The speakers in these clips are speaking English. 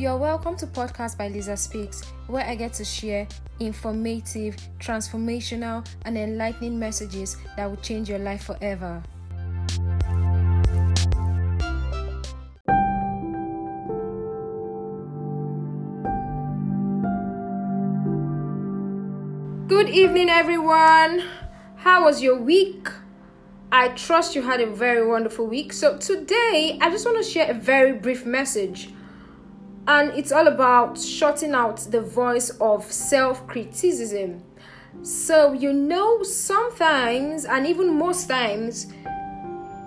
You're welcome to Podcast by Lisa Speaks, where I get to share informative, transformational, and enlightening messages that will change your life forever. Good evening, everyone. How was your week? I trust you had a very wonderful week. So, today I just want to share a very brief message, and it's all about shutting out the voice of self criticism. So, you know, sometimes, and even most times,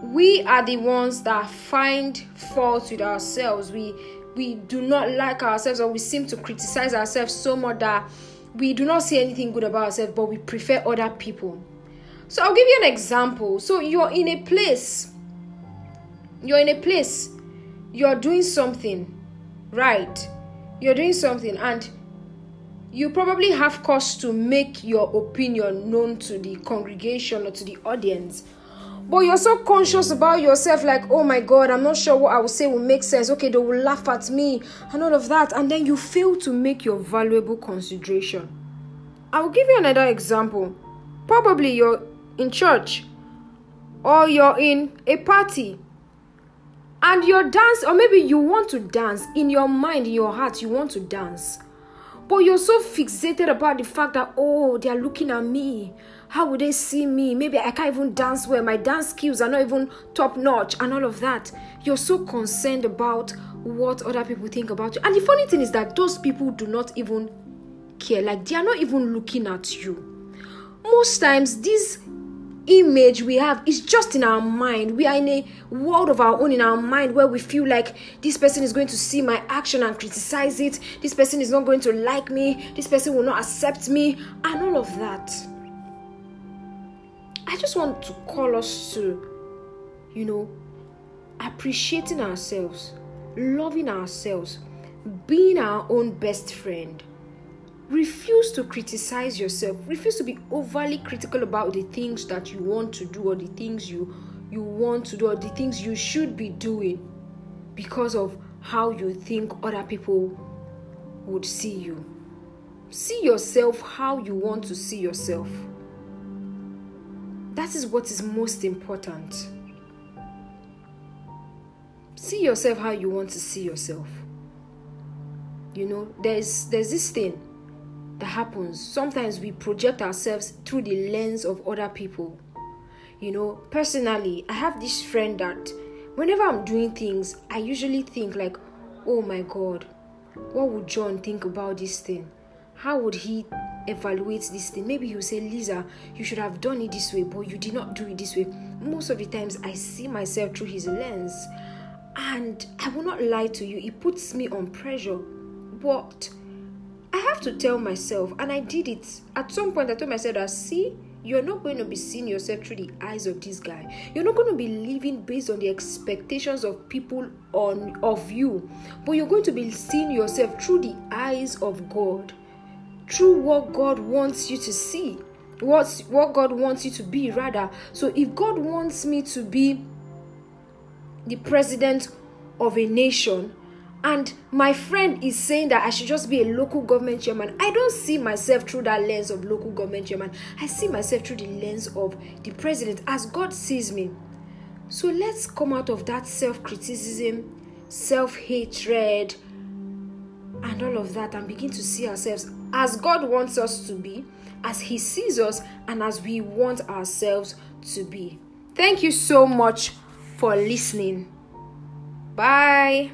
we are the ones that find fault with ourselves. We we do not like ourselves, or we seem to criticize ourselves so much that we do not see anything good about ourselves, but we prefer other people. So I'll give you an example. So you're in a place, you're in a place, you're doing something, right? You're doing something, and you probably have cause to make your opinion known to the congregation or to the audience. But you're so conscious about yourself, like, oh my god, I'm not sure what I will say will make sense. Okay, they will laugh at me and all of that. And then you fail to make your valuable consideration. I will give you another example. Probably you're in church or you're in a party and you're dance or maybe you want to dance in your mind in your heart you want to dance. But you're so fixated about the fact that oh they're looking at me. How would they see me? Maybe i can't even dance well. My dance skills are not even top notch and all of that. You're so concerned about what other people think about you. And the funny thing is that those people do not even care. Like they are not even looking at you. Most times these image we have is just in our mind. We are in a world of our own in our mind where we feel like this person is going to see my action and criticize it. This person is not going to like me. This person will not accept me, and all of that. I just want to call us to, you know, appreciating ourselves, loving ourselves, being our own best friend refuse to criticize yourself. Refuse to be overly critical about the things that you want to do or the things you you want to do or the things you should be doing because of how you think other people would see you. See yourself how you want to see yourself. That is what is most important. See yourself how you want to see yourself. You know there's there's this thing that happens. Sometimes we project ourselves through the lens of other people. You know, personally, I have this friend that whenever I'm doing things, I usually think like, "Oh my god, what would John think about this thing? How would he evaluate this thing? Maybe he'll say, Lisa, you should have done it this way, but you did not do it this way. Most of the times, I see myself through his lens, and I will not lie to you, it puts me on pressure. But to tell myself, and I did it. At some point, I told myself that, see, you're not going to be seeing yourself through the eyes of this guy. You're not going to be living based on the expectations of people on of you, but you're going to be seeing yourself through the eyes of God, through what God wants you to see, what what God wants you to be. Rather, so if God wants me to be the president of a nation, and my friend is saying that I should just be a local government chairman. I don't see myself through that lens of local government chairman. I see myself through the lens of the president as God sees me. So let's come out of that self criticism, self hatred, and all of that and begin to see ourselves as God wants us to be, as He sees us, and as we want ourselves to be. Thank you so much for listening. Bye.